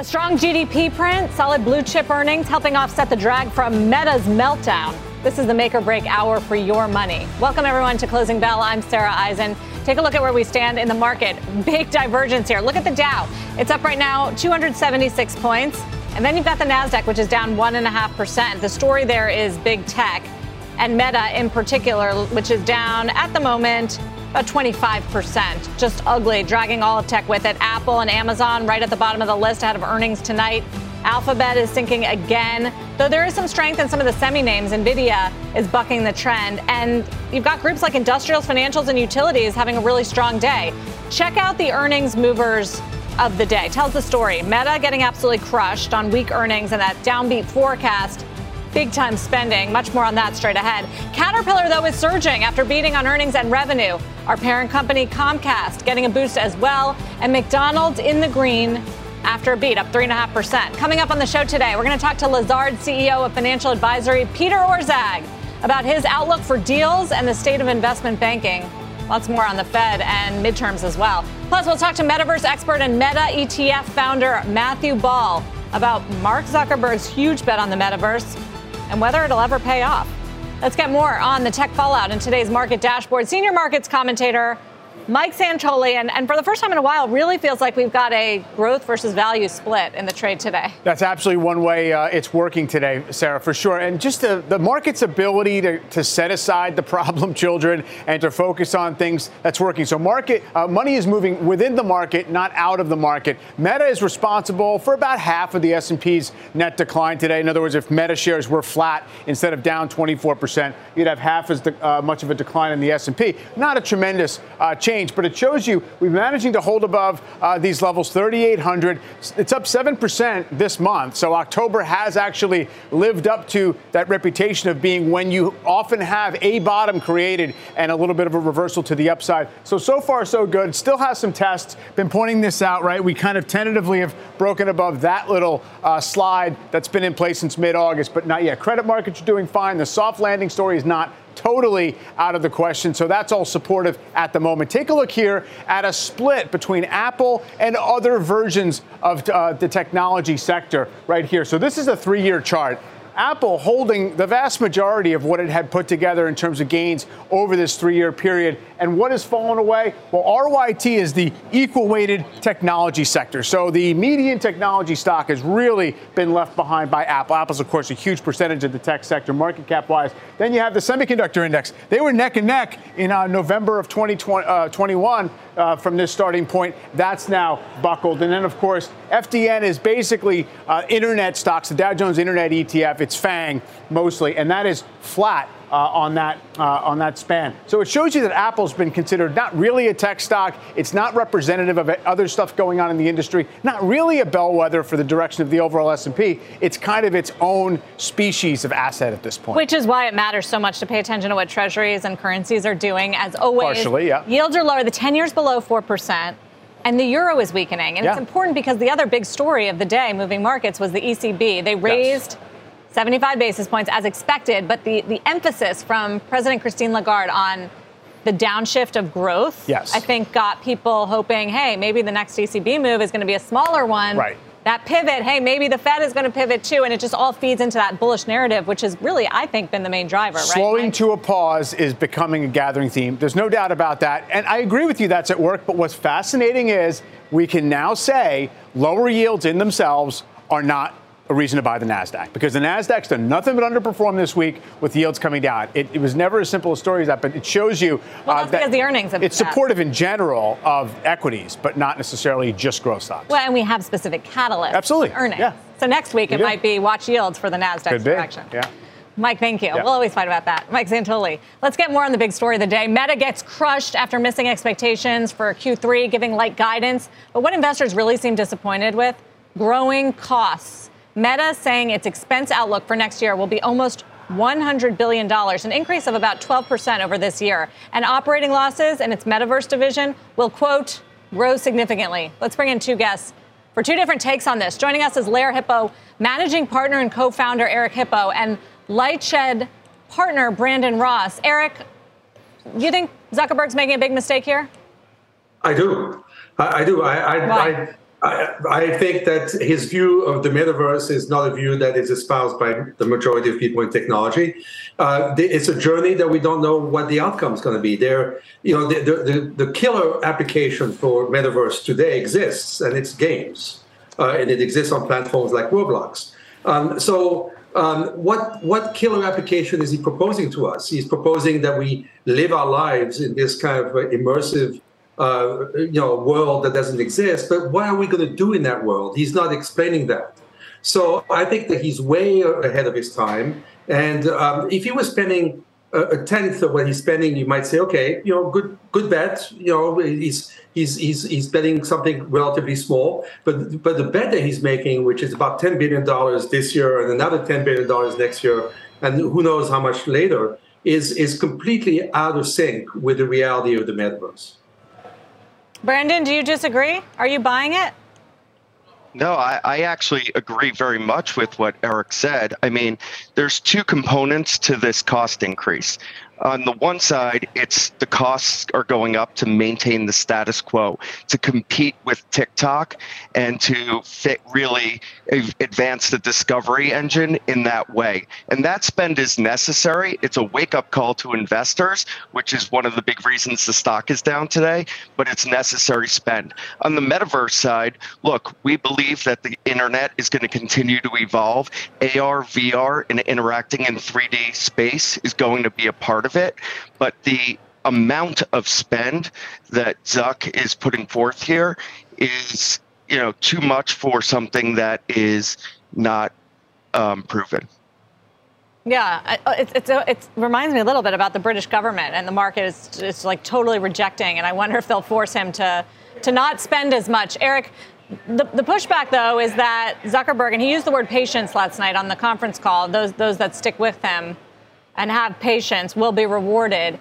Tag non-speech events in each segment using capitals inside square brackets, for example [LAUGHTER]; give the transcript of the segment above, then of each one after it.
A strong GDP print, solid blue chip earnings helping offset the drag from Meta's meltdown. This is the make or break hour for your money. Welcome, everyone, to Closing Bell. I'm Sarah Eisen. Take a look at where we stand in the market. Big divergence here. Look at the Dow. It's up right now 276 points. And then you've got the NASDAQ, which is down 1.5%. The story there is big tech and Meta in particular, which is down at the moment about 25%. Just ugly, dragging all of tech with it. Apple and Amazon right at the bottom of the list ahead of earnings tonight. Alphabet is sinking again. Though there is some strength in some of the semi names, Nvidia is bucking the trend. And you've got groups like industrials, financials, and utilities having a really strong day. Check out the earnings movers of the day. Tells the story. Meta getting absolutely crushed on weak earnings and that downbeat forecast. Big time spending. Much more on that straight ahead. Caterpillar, though, is surging after beating on earnings and revenue. Our parent company, Comcast, getting a boost as well. And McDonald's in the green after a beat, up 3.5%. Coming up on the show today, we're going to talk to Lazard CEO of Financial Advisory, Peter Orszag, about his outlook for deals and the state of investment banking. Lots more on the Fed and midterms as well. Plus, we'll talk to metaverse expert and Meta ETF founder Matthew Ball about Mark Zuckerberg's huge bet on the metaverse and whether it'll ever pay off. Let's get more on the tech fallout in today's market dashboard. Senior markets commentator Mike Santoli, and, and for the first time in a while, really feels like we've got a growth versus value split in the trade today. That's absolutely one way uh, it's working today, Sarah, for sure. And just the, the market's ability to, to set aside the [LAUGHS] problem children and to focus on things that's working. So market uh, money is moving within the market, not out of the market. Meta is responsible for about half of the S&P's net decline today. In other words, if Meta shares were flat instead of down 24%, you'd have half as de- uh, much of a decline in the S&P. Not a tremendous uh, change change, but it shows you we're managing to hold above uh, these levels, 3,800. It's up 7% this month. So October has actually lived up to that reputation of being when you often have a bottom created and a little bit of a reversal to the upside. So, so far, so good. Still has some tests. Been pointing this out, right? We kind of tentatively have broken above that little uh, slide that's been in place since mid August, but not yet. Credit markets are doing fine. The soft landing story is not totally out of the question. So that's all supportive at the moment. Take a look here at a split between Apple and other versions of uh, the technology sector right here. So this is a three year chart. Apple holding the vast majority of what it had put together in terms of gains over this three year period. And what has fallen away? Well, RYT is the equal weighted technology sector. So the median technology stock has really been left behind by Apple. Apple's, of course, a huge percentage of the tech sector, market cap wise. Then you have the semiconductor index. They were neck and neck in uh, November of 2021 uh, uh, from this starting point. That's now buckled. And then, of course, FDN is basically uh, internet stocks, the Dow Jones Internet ETF. It's FANG mostly, and that is flat uh, on that uh, on that span. So it shows you that Apple's been considered not really a tech stock. It's not representative of other stuff going on in the industry. Not really a bellwether for the direction of the overall S&P. It's kind of its own species of asset at this point. Which is why it matters so much to pay attention to what treasuries and currencies are doing. As always, partially, yeah. Yields are lower. The 10 years below four percent. And the euro is weakening. And yeah. it's important because the other big story of the day moving markets was the ECB. They raised yes 75 basis points as expected, but the, the emphasis from President Christine Lagarde on the downshift of growth, yes. I think got people hoping, hey, maybe the next ECB move is going to be a smaller one. Right. That pivot, hey, maybe the Fed is going to pivot too, and it just all feeds into that bullish narrative, which has really, I think, been the main driver. Slowing right? to a pause is becoming a gathering theme. There's no doubt about that, and I agree with you. That's at work. But what's fascinating is we can now say lower yields in themselves are not a reason to buy the NASDAQ because the NASDAQ's done nothing but underperform this week with yields coming down. It, it was never as simple a story as that, but it shows you well, uh, that the earnings it's supportive in general of equities, but not necessarily just growth stocks. Well, and we have specific catalysts. Absolutely. Earnings. Yeah. So next week we it do. might be watch yields for the NASDAQ direction. Yeah. Mike, thank you. We'll always fight about that. Mike Santoli. Let's get more on the big story of the day. Meta gets crushed after missing expectations for Q3, giving light guidance. But what investors really seem disappointed with growing costs. Meta saying its expense outlook for next year will be almost $100 billion, an increase of about 12% over this year. And operating losses in its metaverse division will, quote, grow significantly. Let's bring in two guests for two different takes on this. Joining us is Lerer Hippeau managing partner and co founder Eric Hippeau and Lightshed partner Brandon Ross. Eric, you think Zuckerberg's making a big mistake here? I do. I, I do. I, I, I, I, think that his view of the metaverse is not a view that is espoused by the majority of people in technology. Uh, it's a journey that we don't know what the outcome is going to be. There, you know, the, the, the, killer application for metaverse today exists, and it's games, uh, and it exists on platforms like Roblox. Um, so, um, what what killer application is he proposing to us? He's proposing that we live our lives in this kind of immersive uh, you know, world that doesn't exist. But what are we going to do in that world? He's not explaining that. So I think that he's way ahead of his time. And um, if he was spending a, tenth of what he's spending, you might say, okay, you know, good, good bet. You know, he's he's he's he's betting something relatively small. But but the bet that he's making, which is about ten billion dollars this year and another ten billion dollars next year, and who knows how much later, is is completely out of sync with the reality of the metaverse. Brandon, do you disagree? Are you buying it? No, I, I, actually agree very much with what Eric said. I mean, there's two components to this cost increase on the one side, it's the costs are going up to maintain the status quo, to compete with TikTok, and to fit really advance the discovery engine in that way. And that spend is necessary. It's a wake up call to investors, which is one of the big reasons the stock is down today, but it's necessary spend. On the metaverse side, look, we believe that the internet is going to continue to evolve. AR, VR, and interacting in 3D space is going to be a part of of it, but the amount of spend that Zuck is putting forth here is, you know, too much for something that is not um, proven. Yeah, it, it's, it reminds me a little bit about the British government, and the market is like totally rejecting. And I wonder if they'll force him to to not spend as much. Eric, the, the pushback though is that Zuckerberg, and he used the word patience last night on the conference call. Those those that stick with him and have patience will be rewarded.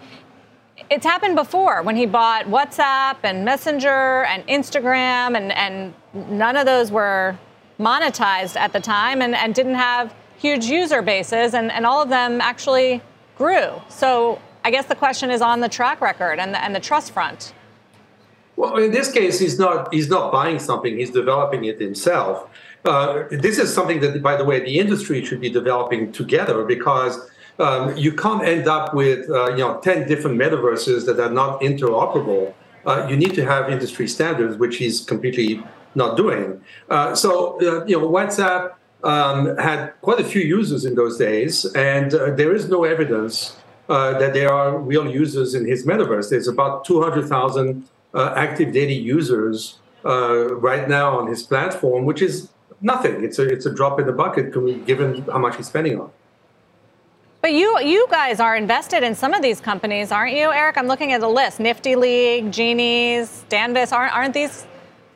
It's happened before when he bought WhatsApp and Messenger and Instagram, and, and none of those were monetized at the time and, and didn't have huge user bases, and, and all of them actually grew. So I guess the question is on the track record and the, and the trust front. Well, in this case, he's not he's not buying something; he's developing it himself. Uh, this is something that, by the way, the industry should be developing together because um, you can't end up with uh, you know 10 different metaverses that are not interoperable. Uh, you need to have industry standards, which he's completely not doing. Uh, so uh, you know WhatsApp um, had quite a few users in those days, and uh, there is no evidence uh, that there are real users in his metaverse. There's about 200,000 active daily users right now on his platform, which is nothing. It's a it's a drop in the bucket given how much he's spending on. But you you guys are invested in some of these companies, aren't you, Eric? I'm looking at the list: Nifty League, Genies, Danvis. Aren't aren't these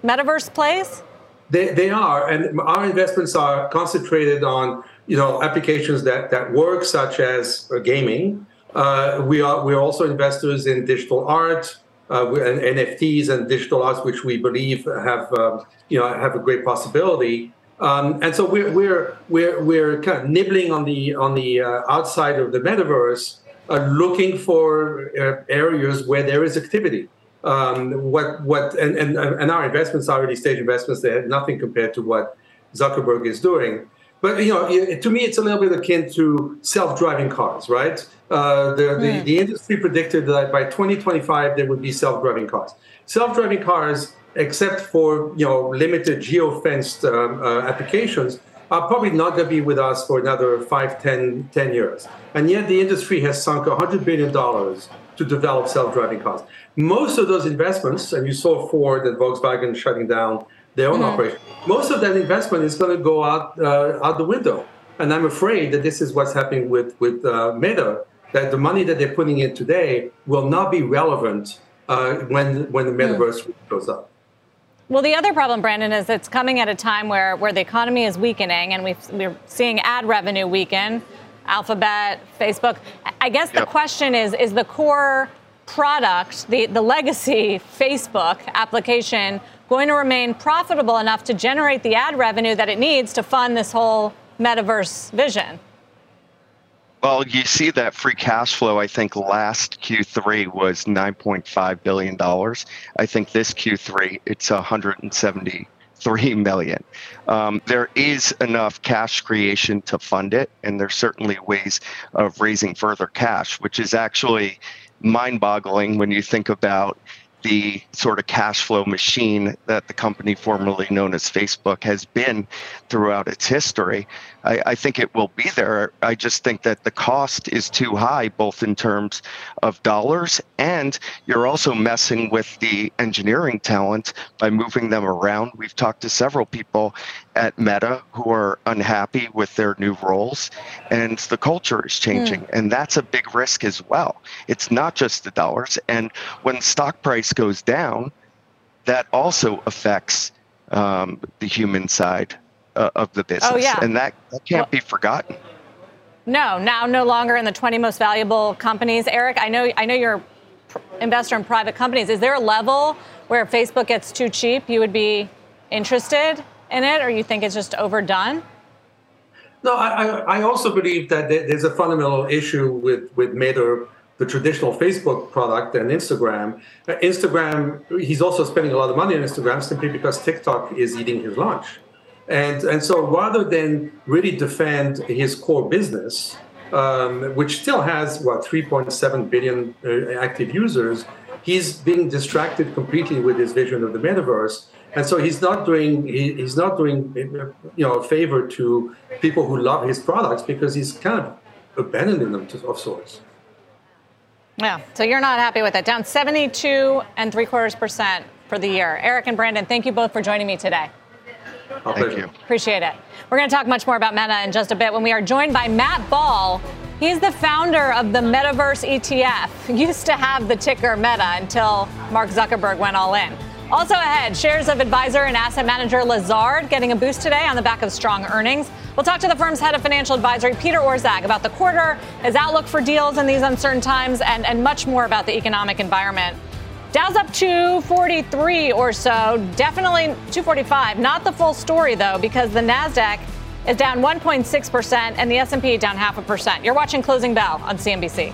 metaverse plays? They, they are, and our investments are concentrated on you know applications that that work, such as uh, gaming. Uh, we are we're also investors in digital art, uh, and NFTs and digital arts, which we believe have uh, you know have a great possibility. Um, and so we're we're we're we're kind of nibbling on the on the uh, outside of the metaverse, uh, looking for uh, areas where there is activity. Um, what what and, and and our investments are early stage investments. They have nothing compared to what Zuckerberg is doing. But you know, to me, it's a little bit akin to self-driving cars, right? Uh, the, the, the industry predicted that by 2025 there would be self-driving cars. Self-driving cars except for you know limited geofenced um, uh, applications, are probably not going to be with us for another 5, 10, 10 years. And yet the industry has sunk $100 billion to develop self-driving cars. Most of those investments, and you saw Ford and Volkswagen shutting down their own mm-hmm. operation, most of that investment is going to go out, uh, out the window. And I'm afraid that this is what's happening with, with uh, Meta, that the money that they're putting in today will not be relevant uh, when, when the mm. metaverse mm. goes up. Well, the other problem, Brandon, is it's coming at a time where, where the economy is weakening and we are seeing ad revenue weaken, Alphabet, Facebook. I guess the question is is the core product, the, the legacy Facebook application, going to remain profitable enough to generate the ad revenue that it needs to fund this whole metaverse vision? Well, you see that free cash flow, I think last Q3 was $9.5 billion. I think this Q3, it's 173 [LAUGHS] million. Um, there is enough cash creation to fund it, and there's certainly ways of raising further cash, which is actually mind boggling when you think about the sort of cash flow machine that the company formerly known as Facebook has been throughout its history. I, I, think it will be there. I just think that the cost is too high, both in terms of dollars and you're also messing with the engineering talent by moving them around. We've talked to several people at Meta who are unhappy with their new roles, and the culture is changing, mm. and that's a big risk as well. It's not just the dollars, and when stock price goes down, that also affects um, the human side uh, of the business. Oh, yeah. And that, that can't well, be forgotten. No, now no longer in the 20 most valuable companies. Eric, I know I know you're an investor in private companies. Is there a level where Facebook gets too cheap you would be interested in it or you think it's just overdone? No, I, I also believe that there's a fundamental issue with, with Meta, the traditional Facebook product and Instagram. Instagram, he's also spending a lot of money on Instagram simply because TikTok is eating his lunch. And, and so rather than really defend his core business, um, which still has, what, 3.7 billion uh, active users, he's being distracted completely with his vision of the metaverse. And so he's not doing he, he's not doing you know a favor to people who love his products because he's kind of abandoning them to, of sorts. Yeah. So you're not happy with it. Down 72 and three quarters percent for the year. Eric and Brandon, thank you both for joining me today. Thank you. Appreciate it. We're going to talk much more about Meta in just a bit when we are joined by Matt Ball. He's the founder of the Metaverse ETF. [LAUGHS] Used to have the ticker Meta until Mark Zuckerberg went all in. Also ahead, shares of advisor and asset manager Lazard getting a boost today on the back of strong earnings. We'll talk to the firm's head of financial advisory, Peter Orszag, about the quarter, his outlook for deals in these uncertain times, and, and much more about the economic environment. Dow's up 243 or so, definitely 245. Not the full story though, because the Nasdaq is down 1.6% and the S&P down half a percent. You're watching Closing Bell on CNBC.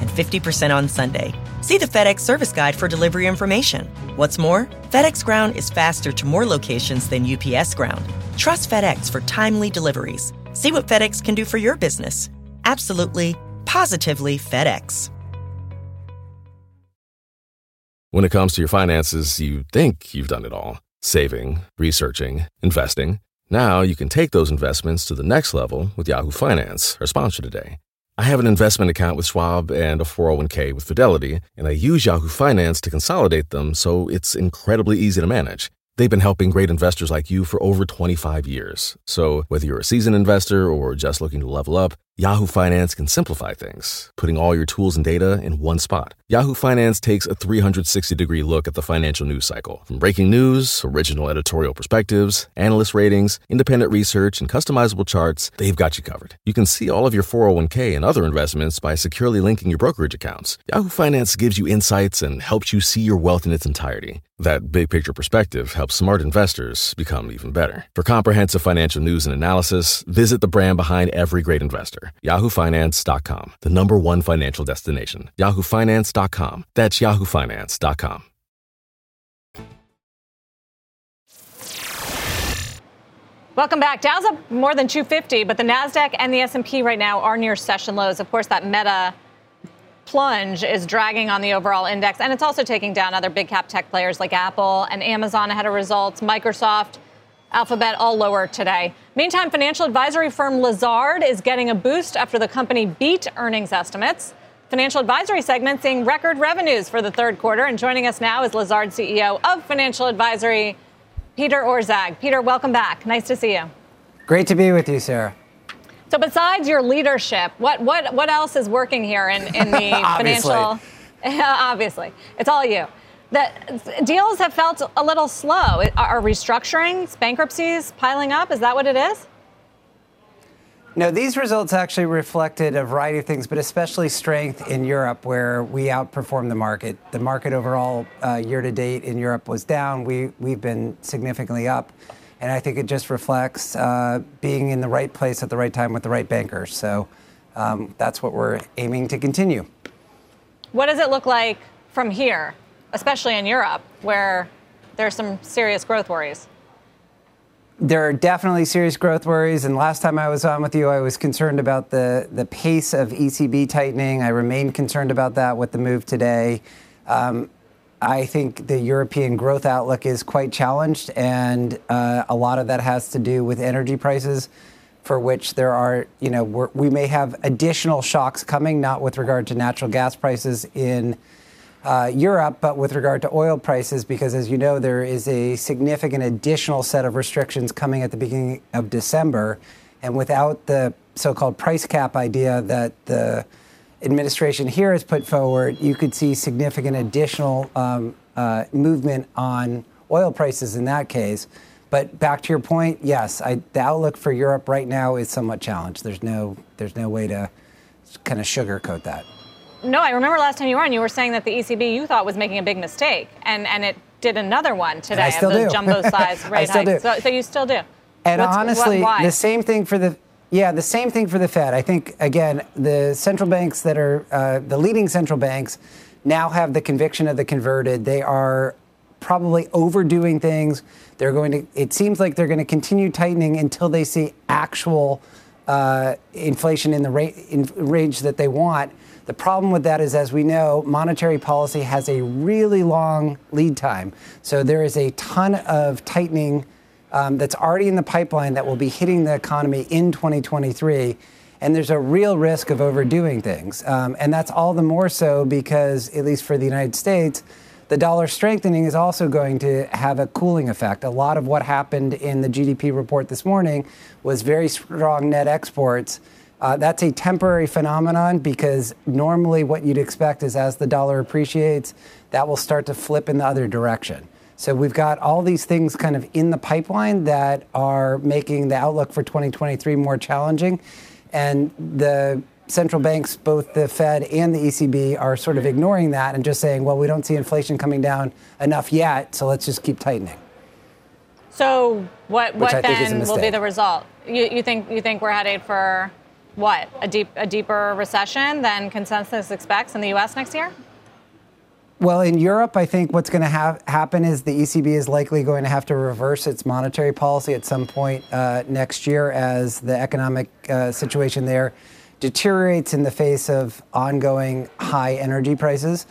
and 50% on Sunday. See the FedEx service guide for delivery information. What's more, FedEx Ground is faster to more locations than UPS Ground. Trust FedEx for timely deliveries. See what FedEx can do for your business. Absolutely, positively FedEx. When it comes to your finances, you think you've done it all saving, researching, investing. Now you can take those investments to the next level with Yahoo Finance, our sponsor today. I have an investment account with Schwab and a 401k with Fidelity, and I use Yahoo Finance to consolidate them so it's incredibly easy to manage. They've been helping great investors like you for over 25 years. So whether you're a seasoned investor or just looking to level up, Yahoo Finance can simplify things, putting all your tools and data in one spot. Yahoo Finance takes a 360 degree look at the financial news cycle. From breaking news, original editorial perspectives, analyst ratings, independent research, and customizable charts, they've got you covered. You can see all of your 401k and other investments by securely linking your brokerage accounts. Yahoo Finance gives you insights and helps you see your wealth in its entirety. That big picture perspective helps smart investors become even better. For comprehensive financial news and analysis, visit the brand behind every great investor yahoofinance.com, the number one financial destination. yahoofinance.com. That's yahoofinance.com. Welcome back. Dow's up more than 250, but the Nasdaq and the S&P right now are near session lows. Of course, that Meta plunge is dragging on the overall index, and it's also taking down other big cap tech players like Apple and Amazon ahead of results. Microsoft Alphabet all lower today. Meantime, financial advisory firm Lazard is getting a boost after the company beat earnings estimates. Financial advisory segment seeing record revenues for the third quarter. And joining us now is Lazard CEO of Financial Advisory, Peter Orszag. Peter, welcome back. Nice to see you. Great to be with you, Sarah. So, besides your leadership, what what what else is working here in, in the [LAUGHS] financial? [LAUGHS] obviously, it's all you. The deals have felt a little slow. Are restructurings, bankruptcies piling up? Is that what it is? No, these results actually reflected a variety of things, but especially strength in Europe, where we outperformed the market. The market overall, uh, year to date in Europe, was down. We we've been significantly up, and I think it just reflects uh, being in the right place at the right time with the right bankers. So um, that's what we're aiming to continue. What does it look like from here, especially in Europe, where there's some serious growth worries? There are definitely serious growth worries. And last time I was on with you, I was concerned about the, the pace of ECB tightening. I remain concerned about that with the move today. Um, I think the European growth outlook is quite challenged, and uh, a lot of that has to do with energy prices, for which there are, you know, we may have additional shocks coming, not with regard to natural gas prices in uh, Europe, but with regard to oil prices, because as you know, there is a significant additional set of restrictions coming at the beginning of December. And without the so called price cap idea that the administration here has put forward, you could see significant additional um, uh, movement on oil prices in that case. But back to your point, yes, I, the outlook for Europe right now is somewhat challenged. There's no, there's no way to kind of sugarcoat that. No, I remember last time you were on, you were saying that the ECB you thought was making a big mistake, and, and it did another one today of the do. jumbo [LAUGHS] size rate hike. So, so, you still do. And What's, honestly, what, the same thing for the yeah, the same thing for the Fed. I think again, the central banks that are uh, the leading central banks now have the conviction of the converted. They are probably overdoing things. They're going to. It seems like they're going to continue tightening until they see actual uh, inflation in the ra- in range that they want. The problem with that is, as we know, monetary policy has a really long lead time. So there is a ton of tightening um, that's already in the pipeline that will be hitting the economy in 2023. And there's a real risk of overdoing things. Um, and that's all the more so because, at least for the United States, the dollar strengthening is also going to have a cooling effect. A lot of what happened in the GDP report this morning was very strong net exports uh, that's a temporary phenomenon because normally what you'd expect is as the dollar appreciates, that will start to flip in the other direction. So we've got all these things kind of in the pipeline that are making the outlook for 2023 more challenging. And the central banks, both the Fed and the ECB, are sort of ignoring that and just saying, well, we don't see inflation coming down enough yet, so let's just keep tightening. So what, what then will be the result? You, you, think, you think we're headed for what a deep a deeper recession than consensus expects in the U.S. next year? Well, in Europe, I think what's going to ha- happen is the ECB is likely going to have to reverse its monetary policy at some point uh, next year as the economic uh, situation there deteriorates in the face of ongoing high energy prices.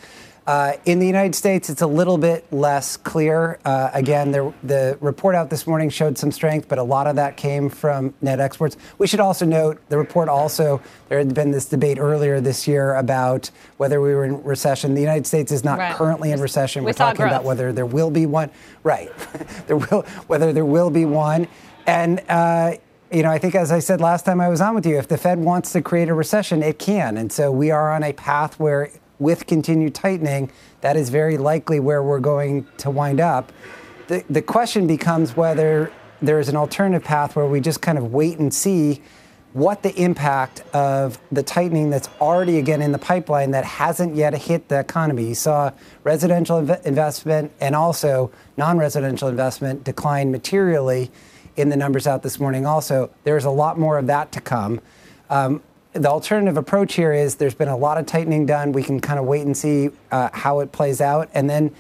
Uh, in the United States, it's a little bit less clear. Uh, again, the, the, report out this morning showed some strength, but a lot of that came from net exports. We should also note the report also, there had been this debate earlier this year about whether we were in recession. The United States is not right. currently in recession. We are talking growth. about whether there will be one. Right. [LAUGHS] there will, whether there will be one. And, uh, you know, I think as I said last time I was on with you, if the Fed wants to create a recession, it can. And so we are on a path where with continued tightening, that is very likely where we're going to wind up. The, the question becomes whether there is an alternative path where we just kind of wait and see what the impact of the tightening that's already again in the pipeline that hasn't yet hit the economy. You saw residential inv- investment and also non-residential investment decline materially in the numbers out this morning. Also, there's a lot more of that to come. Um, the alternative approach here is there's been a lot of tightening done. We can kind of wait and see uh, how it plays out. And then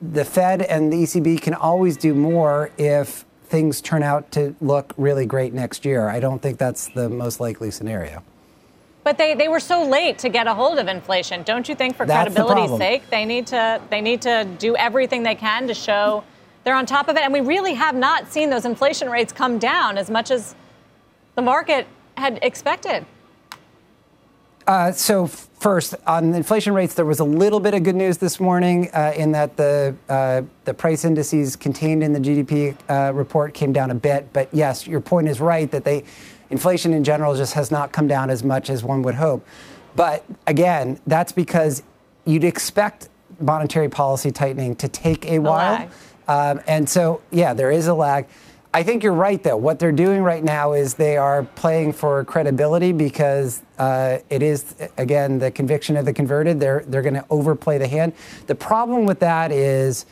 the Fed and the ECB can always do more if things turn out to look really great next year. I don't think that's the most likely scenario. But they, they were so late to get a hold of inflation. Don't you think for that's credibility's sake they need to they need to do everything they can to show They're on top of it. And we really have not seen those inflation rates come down as much as the market had expected. Uh, so first, on inflation rates, there was a little bit of good news this morning uh, in that the uh, the price indices contained in the GDP uh, report came down a bit. But yes, your point is right that they inflation in general just has not come down as much as one would hope. But again, that's because you'd expect monetary policy tightening to take a, a while. Um, and so, yeah, there is a lag. I think you're right, though. What they're doing right now is they are playing for credibility because uh, it is, again, the conviction of the converted. They're, they're going to overplay the hand. The problem with that is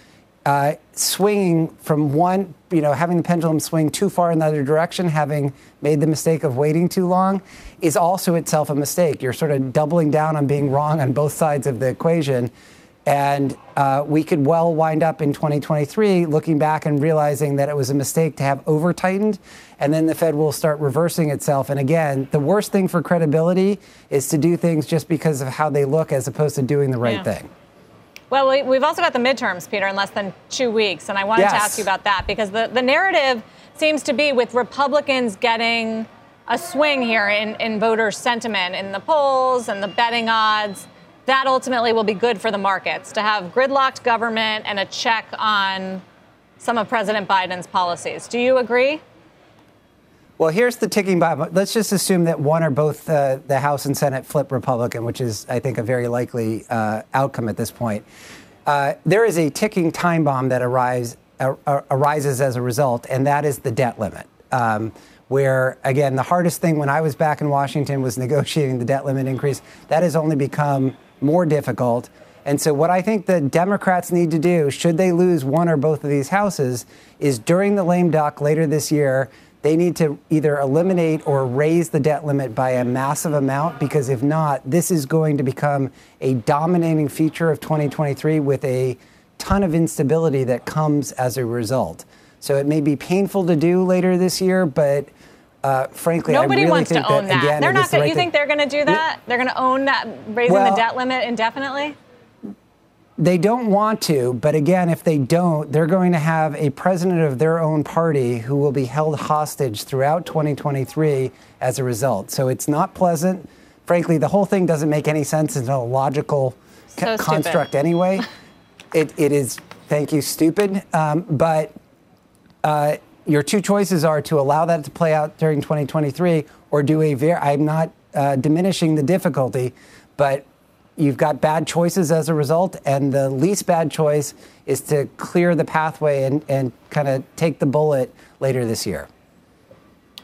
uh, swinging from one, you know, having the pendulum swing too far in the other direction, having made the mistake of waiting too long, is also itself a mistake. You're sort of doubling down on being wrong on both sides of the equation. And uh, we could well wind up in 2023 looking back and realizing that it was a mistake to have over tightened. And then the Fed will start reversing itself. And again, the worst thing for credibility is to do things just because of how they look as opposed to doing the right yeah. thing. Well, we, have also got the midterms, Peter, in less than two weeks. And I wanted yes. to ask you about that because the, the narrative seems to be with Republicans getting a swing here in, in voter sentiment in the polls and the betting odds that ultimately will be good for the markets to have gridlocked government and a check on some of President Biden's policies. Do you agree? Well, here's the ticking bomb. Let's just assume that one or both uh, the House and Senate flip Republican, which is, I think, a very likely uh, outcome at this point. Uh, there is a ticking time bomb that arise, arises as a result, and that is the debt limit. Um, where, again, the hardest thing when I was back in Washington was negotiating the debt limit increase. That has only become more difficult. And so, what I think the Democrats need to do, should they lose one or both of these houses, is during the lame duck later this year, they need to either eliminate or raise the debt limit by a massive amount, because if not, this is going to become a dominating feature of 2023 with a ton of instability that comes as a result. So, it may be painful to do later this year, but uh, frankly, nobody really wants to own that. that. Again, they're not. The right you think they're going to do that? They're going to own that, raising well, the debt limit indefinitely. They don't want to, but again, if they don't, they're going to have a president of their own party who will be held hostage throughout 2023 as a result. So it's not pleasant. Frankly, the whole thing doesn't make any sense. It's not a logical so construct anyway. [LAUGHS] it, it is, thank you, stupid. Um, but uh, your two choices are to allow that to play out during 2023 or do a very, I'm not uh, diminishing the difficulty, but you've got bad choices as a result. And the least bad choice is to clear the pathway and, and kind of take the bullet later this year.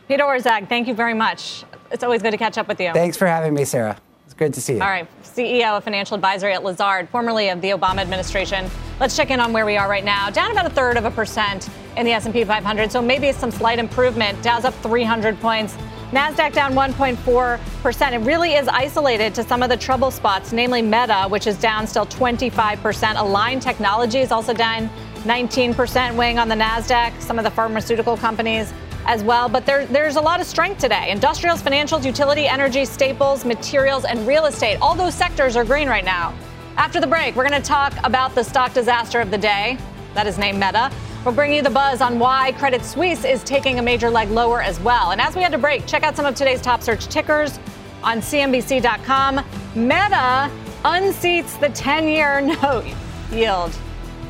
Peter Orszag, thank you very much. It's always good to catch up with you. Thanks for having me, Sarah. Good to see you. All right. CEO of Financial Advisory at Lazard, formerly of the Obama administration. Let's check in on where we are right now. Down about a third of a percent in the S&P 500, so maybe some slight improvement. Dow's up 300 points. Nasdaq down 1.4%. It really is isolated to some of the trouble spots, namely Meta, which is down still 25%. Align Technology is also down 19%, weighing on the Nasdaq. Some of the pharmaceutical companies as well. But there, there's a lot of strength today. Industrials, financials, utility, energy, staples, materials, and real estate. All those sectors are green right now. After the break, we're going to talk about the stock disaster of the day. That is named Meta. We'll bring you the buzz on why Credit Suisse is taking a major leg lower as well. And as we had to break, check out some of today's top search tickers on CNBC.com. Meta unseats the 10 year [LAUGHS] note yield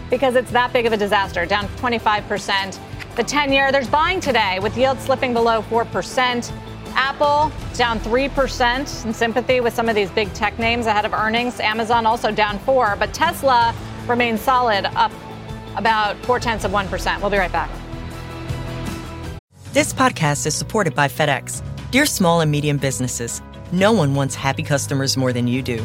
because it's that big of a disaster, down 25%. The 10 year, there's buying today with yield slipping below 4%. Apple down 3% in sympathy with some of these big tech names ahead of earnings. Amazon also down 4 but Tesla remains solid, up about 4 tenths of 1%. We'll be right back. This podcast is supported by FedEx. Dear small and medium businesses, no one wants happy customers more than you do.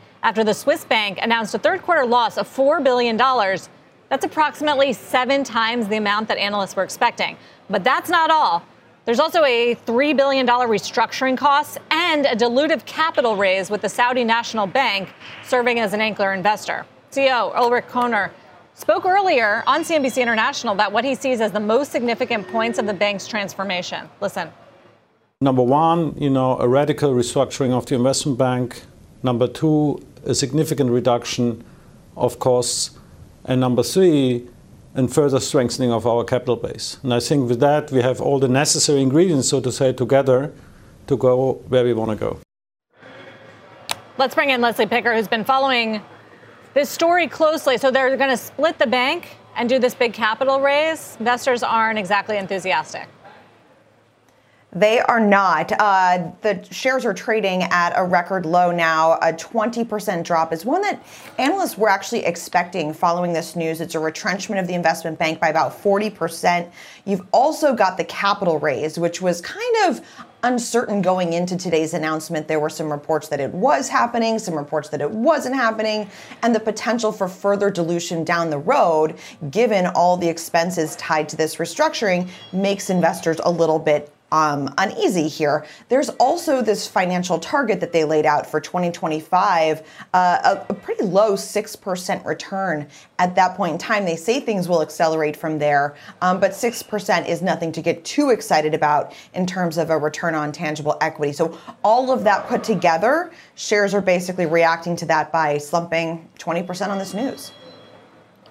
after the Swiss bank announced a third quarter loss of $4 billion That's approximately seven times the amount that analysts were expecting. But that's not all. There's also a $3 billion restructuring cost and a dilutive capital raise with the Saudi National Bank serving as an anchor investor. CEO Ulrich Körner spoke earlier on CNBC International about what he sees as the most significant points of the bank's transformation. Listen. Number one, you know, a radical restructuring of the investment bank. Number two, a significant reduction of costs. And number three, and further strengthening of our capital base. And I think with that, we have all the necessary ingredients, so to say, together to go where we want to go. Let's bring in Leslie Picker, who's been following this story closely. So they're going to split the bank and do this big capital raise. Investors aren't exactly enthusiastic. They are not. Uh, the shares are trading at a record low now. A 20% drop is one that analysts were actually expecting following this news. It's a retrenchment of the investment bank by about 40%. You've also got the capital raise, which was kind of uncertain going into today's announcement. There were some reports that it was happening, some reports that it wasn't happening, and the potential for further dilution down the road, given all the expenses tied to this restructuring, makes investors a little bit um, uneasy here. There's also this financial target that they laid out for 2025, uh, a, a, pretty low 6% return at that point in time. They say things will accelerate from there, um, but 6% is nothing to get too excited about in terms of a return on tangible equity. So, all of that put together, shares are basically reacting to that by slumping 20% on this news.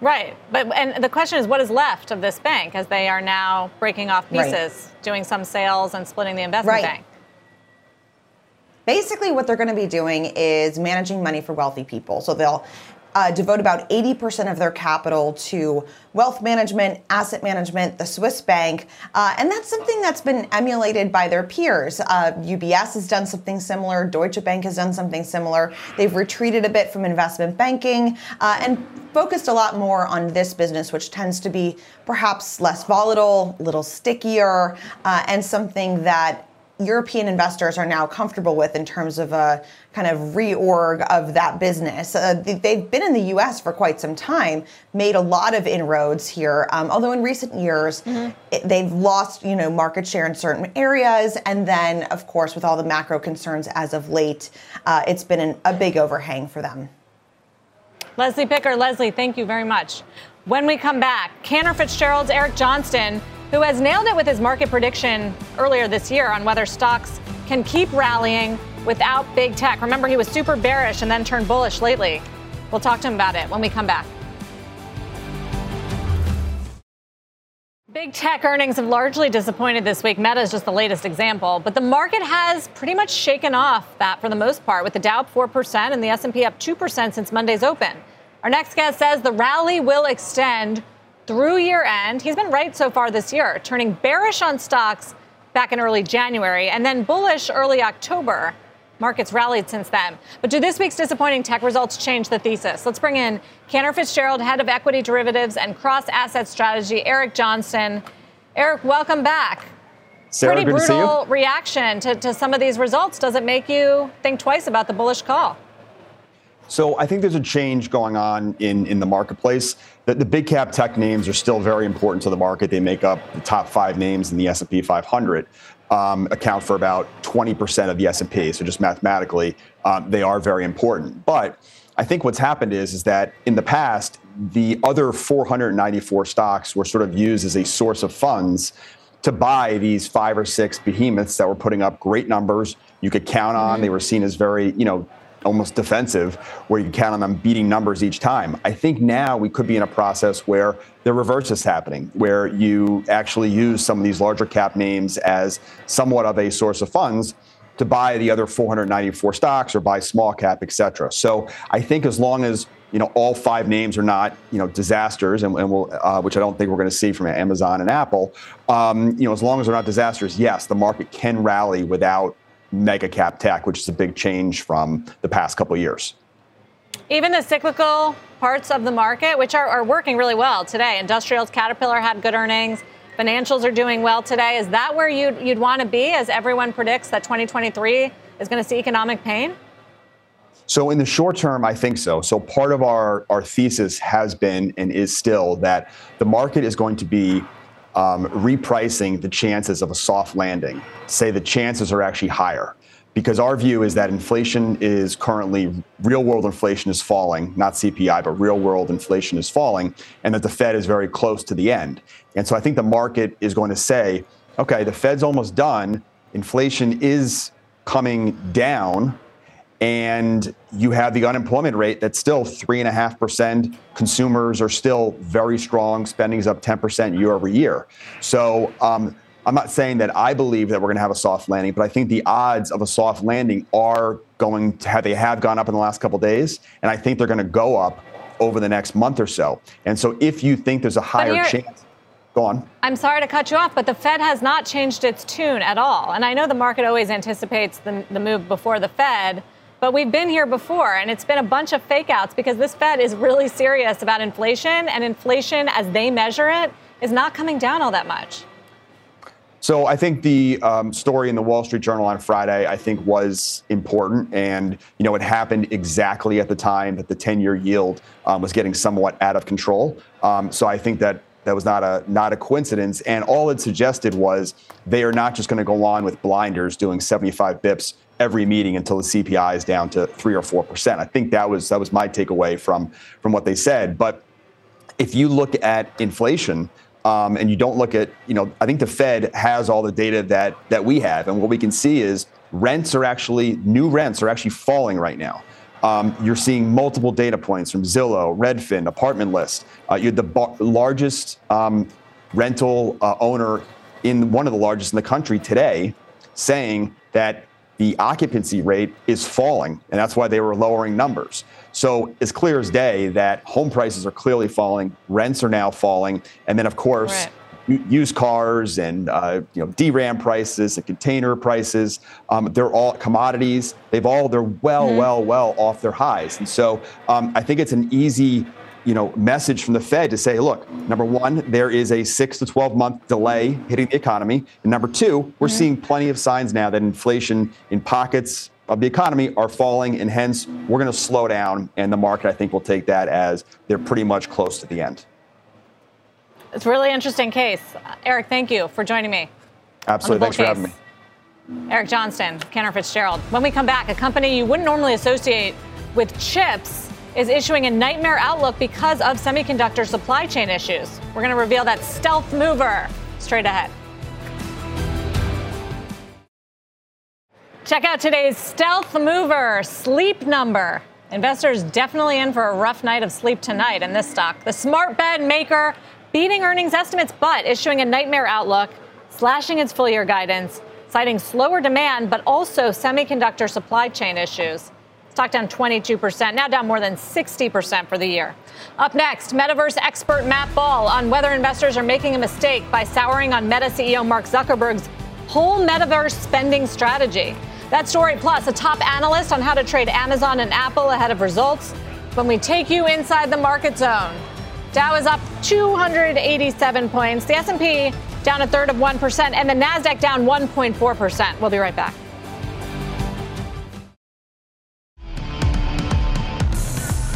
Right. But and the question is what is left of this bank as they are now breaking off pieces, right. doing some sales and splitting the investment right. bank? Basically what they're going to be doing is managing money for wealthy people. So they'll uh, devote about 80% of their capital to wealth management, asset management, the Swiss bank. Uh, and that's something that's been emulated by their peers. Uh, UBS has done something similar, Deutsche Bank has done something similar. They've retreated a bit from investment banking uh, and focused a lot more on this business, which tends to be perhaps less volatile, a little stickier, uh, and something that European investors are now comfortable with in terms of a kind of reorg of that business. Uh, they've been in the U.S. for quite some time, made a lot of inroads here. Um, although in recent years, mm-hmm. it, they've lost you know market share in certain areas, and then of course with all the macro concerns as of late, uh, it's been an, a big overhang for them. Leslie Picker, Leslie, thank you very much. When we come back, Cantor Fitzgerald's Eric Johnston who has nailed it with his market prediction earlier this year on whether stocks can keep rallying without big tech. Remember, he was super bearish and then turned bullish lately. We'll talk to him about it when we come back. Big tech earnings have largely disappointed this week. Meta is just the latest example, but the market has pretty much shaken off that for the most part, with the Dow up 4% and the S&P up 2% since Monday's open. Our next guest says the rally will extend through year end. He's been right so far this year, turning bearish on stocks back in early January and then bullish early October. Markets rallied since then. But do this week's disappointing tech results change the thesis? Let's bring in Cantor Fitzgerald, head of equity derivatives and cross asset strategy, Eric Johnston. Eric, welcome back. Sarah, Pretty brutal to reaction to, to some of these results. Does it make you think twice about the bullish call? So I think there's a change going on in, in the marketplace. The, the big cap tech names are still very important to the market. They make up the top five names in the S&P 500. Um, account for about 20% of the S&P. So just mathematically, um, they are very important. But I think what's happened is is that in the past, the other 494 stocks were sort of used as a source of funds to buy these five or six behemoths that were putting up great numbers. You could count on. Mm-hmm. They were seen as very, you know, almost defensive, where you count on them beating numbers each time. I think now we could be in a process where the reverse is happening, where you actually use some of these larger cap names as somewhat of a source of funds to buy the other 494 stocks or buy small cap, et cetera. So I think as long as you know all five names are not you know disasters, and, and we'll, uh, which I don't think we're going to see from Amazon and Apple. Um, you know, as long as they're not disasters, yes, the market can rally without mega cap tech, which is a big change from the past couple years. Even the cyclical parts of the market, which are, are working really well today, industrials, Caterpillar had good earnings. Financials are doing well today. Is that where you'd, you'd want to be as everyone predicts that 2023 is going to see economic pain? So in the short term, I think so. So part of our, our thesis has been and is still that the market is going to be um, repricing the chances of a soft landing. Say the chances are actually higher because our view is that inflation is currently real world inflation is falling, not CPI, but real world inflation is falling, and that the Fed is very close to the end. And so I think the market is going to say, okay, the Fed's almost done, inflation is coming down and you have the unemployment rate that's still 3.5%. Consumers are still very strong. Spending is up 10% year over year. So um, I'm not saying that I believe that we're going to have a soft landing, but I think the odds of a soft landing are going to have, they have gone up in the last couple days. And I think they're going to go up over the next month or so. And so if you think there's a higher chance. Go on. I'm sorry to cut you off, but the Fed has not changed its tune at all. And I know the market always anticipates the, the move before the Fed. But we've been here before, and it's been a bunch of fake outs because this Fed is really serious about inflation, and inflation, as they measure it, is not coming down all that much. So I think the um, story in the Wall Street Journal on Friday, I think, was important, and you know it happened exactly at the time that the 10-year yield um, was getting somewhat out of control. Um, so I think that that was not a not a coincidence, and all it suggested was they are not just going to go on with blinders, doing 75 bips every meeting until the CPI is down to three or four percent. I think that was that was my takeaway from from what they said. But if you look at inflation um, and you don't look at, you know, I think the Fed has all the data that that we have, and what we can see is rents are actually new rents are actually falling right now. Um, you're seeing multiple data points from Zillow, Redfin, Apartment List. Uh, you're the bar- largest um, rental uh, owner in one of the largest in the country today, saying that the occupancy rate is falling, and that's why they were lowering numbers. So it's clear as day that home prices are clearly falling, rents are now falling, and then of course. Right used cars and uh, you know DRAM prices and container prices. Um, they're all commodities. They've all they're well, mm-hmm. well, well off their highs. And so um, I think it's an easy you know, message from the Fed to say, look, number one, there is a six to 12 month delay hitting the economy. And number two, we're mm-hmm. seeing plenty of signs now that inflation in pockets of the economy are falling, and hence we're going to slow down. And the market, I think, will take that as they're pretty much close to the end. It's a really interesting case. Eric, thank you for joining me. Absolutely. Thanks case. for having me. Eric Johnston, Cantor Fitzgerald. When we come back, a company you wouldn't normally associate with chips is issuing a nightmare outlook because of semiconductor supply chain issues. We're going to reveal that stealth mover straight ahead. Check out today's stealth mover, Sleep Number. Investors definitely in for a rough night of sleep tonight in this stock. The smart bed maker beating earnings estimates, but issuing a nightmare outlook, slashing its full year guidance, citing slower demand, but also semiconductor supply chain issues. Stock down 22%, now down more than 60% for the year. Up next, metaverse expert Matt Ball on whether investors are making a mistake by souring on Meta CEO Mark Zuckerberg's whole metaverse spending strategy. That story plus a top analyst on how to trade Amazon and Apple ahead of results when we take you inside the market zone. Dow is up 287 points, the S&P down a third of 1% and the Nasdaq down 1.4%. We'll be right back.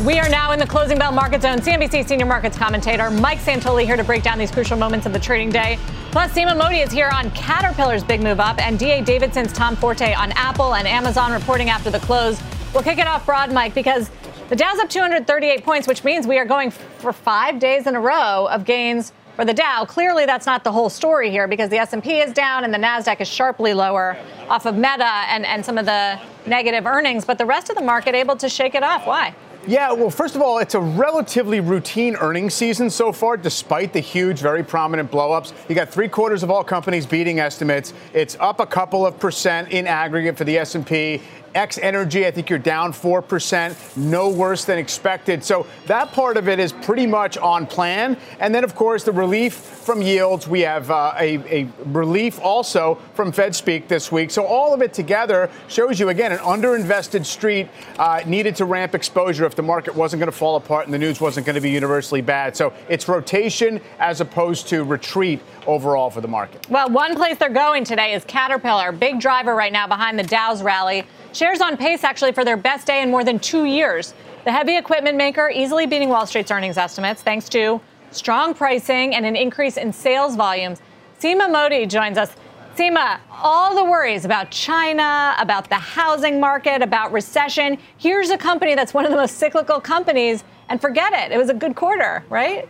We are now in the closing bell market zone. CNBC senior markets commentator Mike Santoli here to break down these crucial moments of the trading day. Plus, Seema Modi is here on Caterpillar's big move up and DA Davidson's Tom Forte on Apple and Amazon reporting after the close. We'll kick it off broad, Mike, because the Dow's up 238 points, which means we are going for five days in a row of gains for the Dow. Clearly, that's not the whole story here because the S&P is down and the Nasdaq is sharply lower off of Meta and, and some of the negative earnings. But the rest of the market able to shake it off. Why? Yeah, well, first of all, it's a relatively routine earnings season so far, despite the huge, very prominent blowups. You got three quarters of all companies beating estimates. It's up a couple of percent in aggregate for the S&P. X Energy, I think you're down 4%, no worse than expected. So that part of it is pretty much on plan. And then, of course, the relief from yields. We have uh, a, a, relief also from Fed speak this week. So all of it together shows you, again, an underinvested street uh, needed to ramp exposure if the market wasn't going to fall apart and the news wasn't going to be universally bad. So it's rotation as opposed to retreat overall for the market. Well, one place they're going today is Caterpillar, big driver right now behind the Dow's rally. Shares on pace actually for their best day in more than two years. The heavy equipment maker easily beating Wall Street's earnings estimates thanks to strong pricing and an increase in sales volumes. Seema Modi joins us. Seema, all the worries about China, about the housing market, about recession. Here's a company that's one of the most cyclical companies, and forget it. It was a good quarter, right?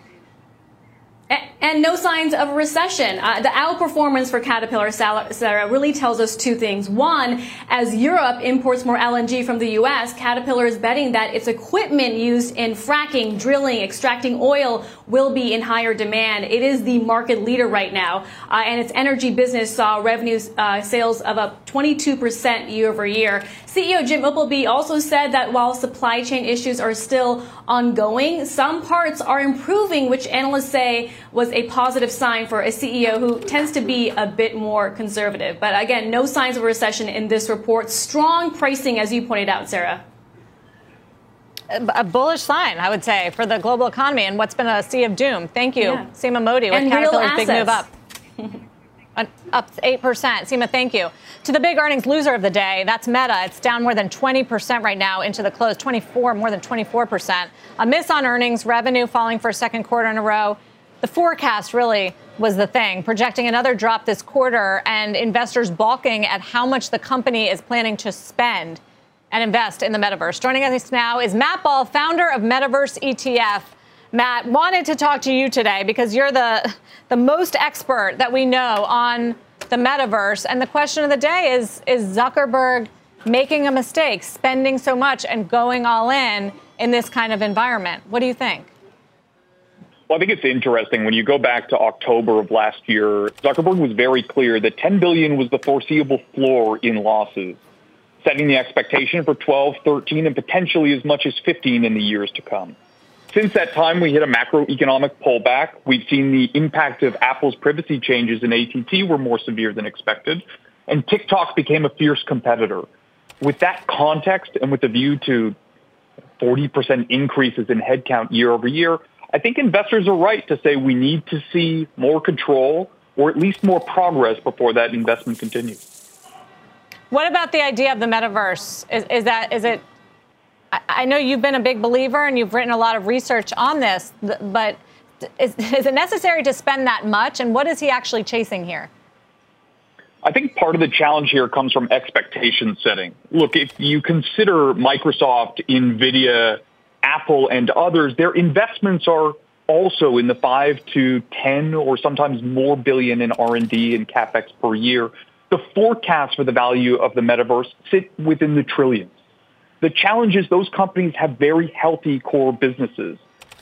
And no signs of recession. Uh, the outperformance for Caterpillar, Sarah, really tells us two things. One, as Europe imports more LNG from the U.S., Caterpillar is betting that its equipment used in fracking, drilling, extracting oil will be in higher demand. It is the market leader right now, uh, and its energy business saw revenues uh, sales of up 22% year over year. CEO Jim Umpleby also said that while supply chain issues are still ongoing, some parts are improving, which analysts say was a positive sign for a CEO who tends to be a bit more conservative. But again, no signs of a recession in this report. Strong pricing, as you pointed out, Sarah. A bullish sign, I would say, for the global economy and what's been a sea of doom. Thank you, yeah. Seema Modi, with and Caterpillar's big move up. up 8%. Seema, thank you. To the big earnings loser of the day, that's Meta. It's down more than 20% right now into the close, 24, more than 24%. A miss on earnings, revenue falling for a second quarter in a row. The forecast really was the thing, projecting another drop this quarter and investors balking at how much the company is planning to spend and invest in the metaverse. Joining us now is Matt Ball, founder of Metaverse ETF. Matt, wanted to talk to you today because you're the, the most expert that we know on the metaverse. And the question of the day is Is Zuckerberg making a mistake, spending so much and going all in in this kind of environment? What do you think? Well, I think it's interesting when you go back to October of last year, Zuckerberg was very clear that 10 billion was the foreseeable floor in losses, setting the expectation for 12, 13, and potentially as much as 15 in the years to come. Since that time, we hit a macroeconomic pullback. We've seen the impact of Apple's privacy changes in ATT were more severe than expected, and TikTok became a fierce competitor. With that context and with the view to 40% increases in headcount year over year, I think investors are right to say we need to see more control or at least more progress before that investment continues. What about the idea of the metaverse? Is, is that is it I know you've been a big believer and you've written a lot of research on this, but is, is, it necessary to spend that much? And what is he actually chasing here? I think part of the challenge here comes from expectation setting. Look, if you consider Microsoft, Nvidia, Apple, and others, their investments are also in the five to 10 or sometimes more billion in R&D and capex per year. The forecasts for the value of the metaverse sit within the trillions. The challenge is those companies have very healthy core businesses.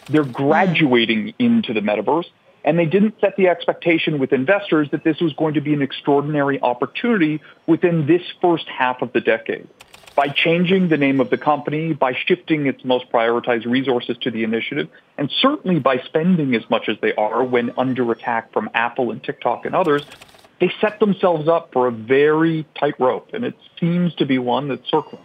They're hmm. graduating into the metaverse, and they didn't set the expectation with investors that this was going to be an extraordinary opportunity within this first half of the decade. By changing the name of the company, by shifting its most prioritized resources to the initiative, and certainly by spending as much as they are when under attack from Apple and TikTok and others, they set themselves up for a very tight rope, and it seems to be one that's circling.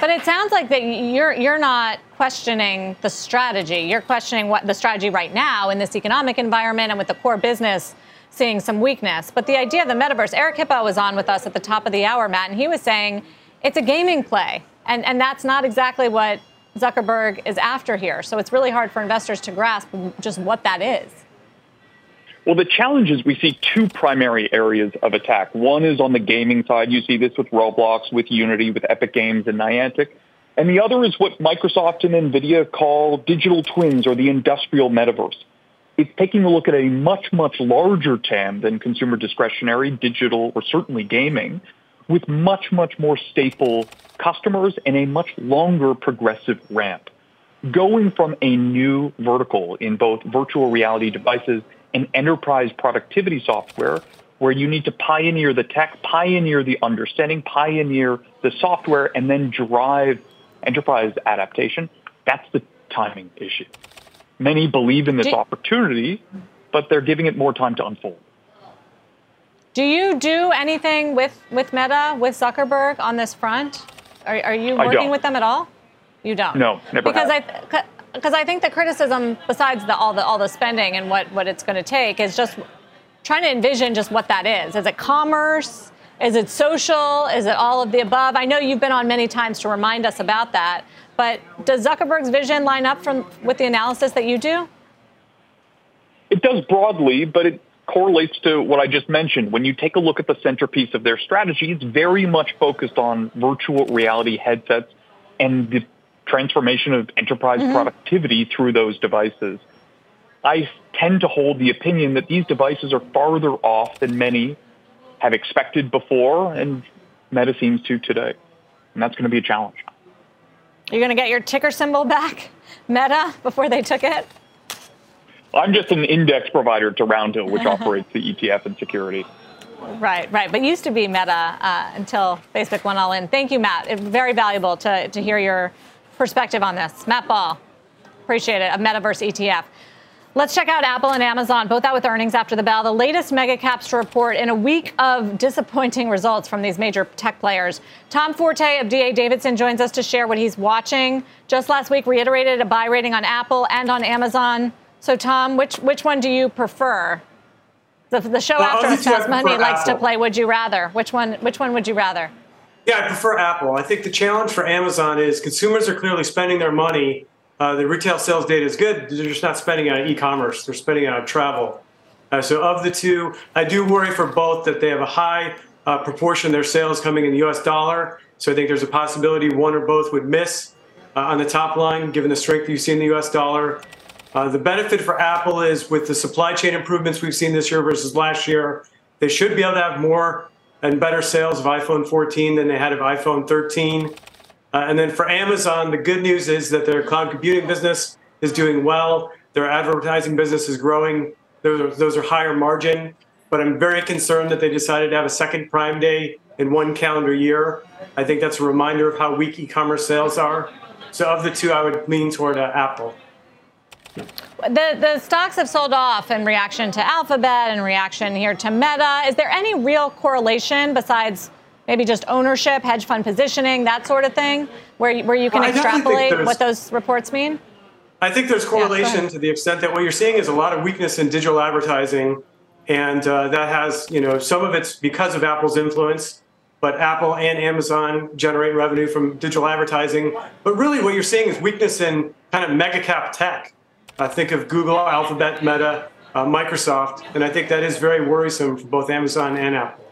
But it sounds like that you're you're not questioning the strategy. You're questioning what the strategy right now in this economic environment and with the core business seeing some weakness. But the idea of the metaverse, Eric Hippeau was on with us at the top of the hour, Matt, and he was saying it's a gaming play. And and that's not exactly what Zuckerberg is after here. So it's really hard for investors to grasp just what that is. Well, the challenge is we see two primary areas of attack. One is on the gaming side. You see this with Roblox, with Unity, with Epic Games and Niantic. And the other is what Microsoft and NVIDIA call digital twins or the industrial metaverse. It's taking a look at a much, much larger TAM than consumer discretionary, digital, or certainly gaming, with much, much more staple customers and a much longer progressive ramp. Going from a new vertical in both virtual reality devices and enterprise productivity software where you need to pioneer the tech, pioneer the understanding, pioneer the software, and then drive enterprise adaptation. That's the timing issue. Many believe in this opportunity, but they're giving it more time to unfold. Do you do anything with, with Meta, with Zuckerberg on this front? Are, are you working with them at all? You don't. No, never. Because have. I, because I think the criticism, besides the, all the all the spending and what what it's going to take, is just trying to envision just what that is. Is it commerce? Is it social? Is it all of the above? I know you've been on many times to remind us about that, but does Zuckerberg's vision line up from with the analysis that you do? It does broadly, but it correlates to what I just mentioned. When you take a look at the centerpiece of their strategy, it's very much focused on virtual reality headsets and the transformation of enterprise mm-hmm. productivity through those devices. I tend to hold the opinion that these devices are farther off than many have expected before, and Meta seems to today. And that's going to be a challenge. You're going to get your ticker symbol back, Meta, before they took it? I'm just an index provider to Roundhill, which operates the ETF and security. Right, right. But used to be Meta uh, until Facebook went all in. Thank you, Matt. It's very valuable to, to hear your perspective on this. Matt Ball, appreciate it, a metaverse ETF. Let's check out Apple and Amazon, both out with earnings after the bell. The latest mega caps to report in a week of disappointing results from these major tech players. Tom Forte of DA Davidson joins us to share what he's watching. Just last week, reiterated a buy rating on Apple and on Amazon. So, Tom, which which one do you prefer? The, the show well, after Fast Money likes Apple. to play Would You Rather. Which one? Which one would you rather? Yeah, I prefer Apple. I think the challenge for Amazon is consumers are clearly spending their money. Uh, the retail sales data is good. They're just not spending on e-commerce. They're spending on travel. Uh, so of the two, I do worry for both that they have a high uh, proportion of their sales coming in the U.S. dollar. So I think there's a possibility one or both would miss uh, on the top line, given the strength you see in the U.S. dollar. Uh, the benefit for Apple is with the supply chain improvements we've seen this year versus last year, they should be able to have more and better sales of iPhone 14 than they had of iPhone 13. Uh, and then for Amazon, the good news is that their cloud computing business is doing well. Their advertising business is growing. Those are, those are higher margin. But I'm very concerned that they decided to have a second Prime Day in one calendar year. I think that's a reminder of how weak e commerce sales are. So, of the two, I would lean toward uh, Apple. The, the stocks have sold off in reaction to Alphabet and reaction here to Meta. Is there any real correlation besides maybe just ownership, hedge fund positioning, that sort of thing, where, where you can well, extrapolate what those reports mean? I think there's correlation yeah, to the extent that what you're seeing is a lot of weakness in digital advertising, and uh, that has, you know, some of it's because of Apple's influence, but Apple and Amazon generate revenue from digital advertising. But really, what you're seeing is weakness in kind of mega cap tech. Uh, think of Google, Alphabet, Meta, uh, Microsoft, and I think that is very worrisome for both Amazon and Apple.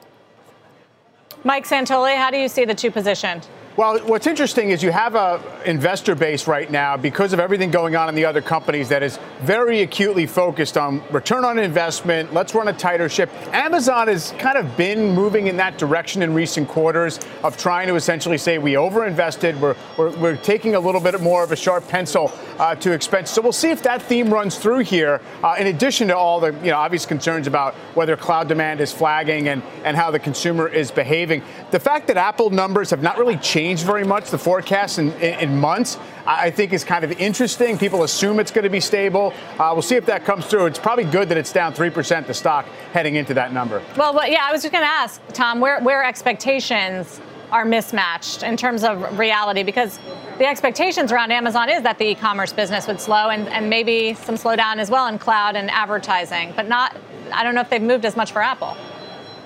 Mike Santoli, how do you see the two positioned? Well, what's interesting is you have a investor base right now because of everything going on in the other companies that is very acutely focused on return on investment. Let's run a tighter ship. Amazon has kind of been moving in that direction in recent quarters of trying to essentially say we overinvested. We're, we're, we're taking a little bit more of a sharp pencil uh, to expense. So we'll see if that theme runs through here. Uh, in addition to all the you know obvious concerns about whether cloud demand is flagging and and how the consumer is behaving. The fact that Apple numbers have not really changed very much, the forecast in, in, in months, I think is kind of interesting. People assume it's going to be stable. Uh, we'll see if that comes through. It's probably good that it's down 3% the stock heading into that number. Well, well yeah, I was just going to ask, Tom, where, where expectations are mismatched in terms of reality because the expectations around Amazon is that the e-commerce business would slow and, and maybe some slowdown as well in cloud and advertising, but not I don't know if they've moved as much for Apple.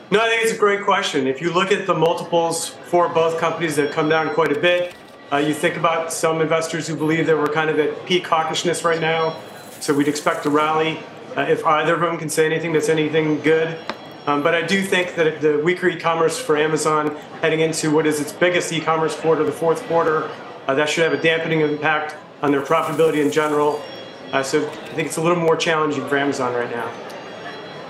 No, I think it's a great question. If you look at the multiples for both companies, they've come down quite a bit. Uh, you think about some investors who believe that we're kind of at peak hawkishness right now, so we'd expect a rally. Uh, if either of them can say anything that's anything good. Um, but I do think that the weaker e-commerce for Amazon heading into what is its biggest e-commerce quarter, the fourth quarter, uh, that should have a dampening impact on their profitability in general. Uh, so I think it's a little more challenging for Amazon right now.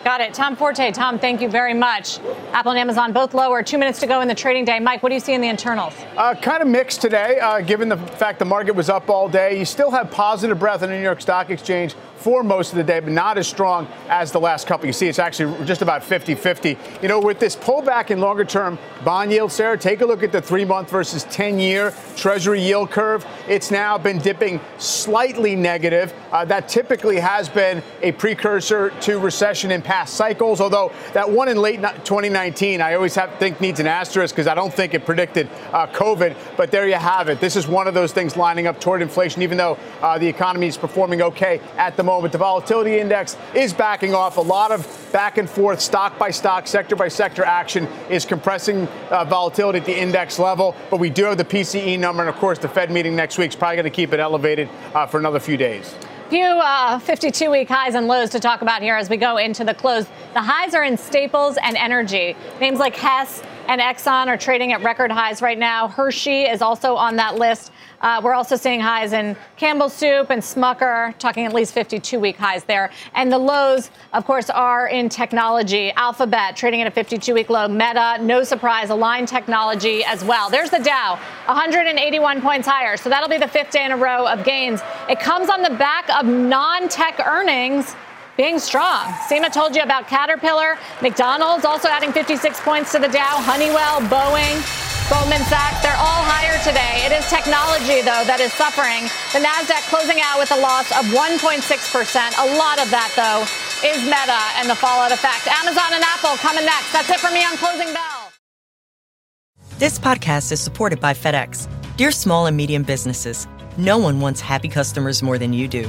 Got it. Tom Forte. Tom, thank you very much. Apple and Amazon both lower. Two minutes to go in the trading day. Mike, what do you see in the internals? Uh, kind of mixed today, uh, given the fact the market was up all day. You still have positive breath in the New York Stock Exchange for most of the day, but not as strong as the last couple. You see, it's actually just about 50 50. You know, with this pullback in longer term bond yield, Sarah, take a look at the three month versus 10 year Treasury yield curve. It's now been dipping slightly negative. Uh, that typically has been a precursor to recession in past cycles. Although that one in late 2019, I always have think needs an asterisk because I don't think it predicted uh, COVID. But there you have it. This is one of those things lining up toward inflation, even though uh, the economy is performing okay at the moment. But the volatility index is backing off. A lot of back and forth, stock by stock, sector by sector action is compressing uh, volatility at the index level. But we do have the PCE number, and of course, the Fed meeting next week is probably going to keep it elevated uh, for another few days. Few uh, 52 week highs and lows to talk about here as we go into the close. The highs are in staples and energy. Names like Hess and Exxon are trading at record highs right now. Hershey is also on that list. Uh, we're also seeing highs in Campbell Soup and Smucker, talking at least 52 week highs there. And the lows, of course, are in technology. Alphabet trading at a 52 week low. Meta, no surprise, Align Technology as well. There's the Dow, 181 points higher. So that'll be the fifth day in a row of gains. It comes on the back of non tech earnings being strong. Seema told you about Caterpillar, McDonald's also adding 56 points to the Dow, Honeywell, Boeing. Goldman Sachs, they're all higher today. It is technology, though, that is suffering. The NASDAQ closing out with a loss of 1.6%. A lot of that, though, is Meta and the fallout effect. Amazon and Apple coming next. That's it for me on Closing Bell. This podcast is supported by FedEx. Dear small and medium businesses, no one wants happy customers more than you do.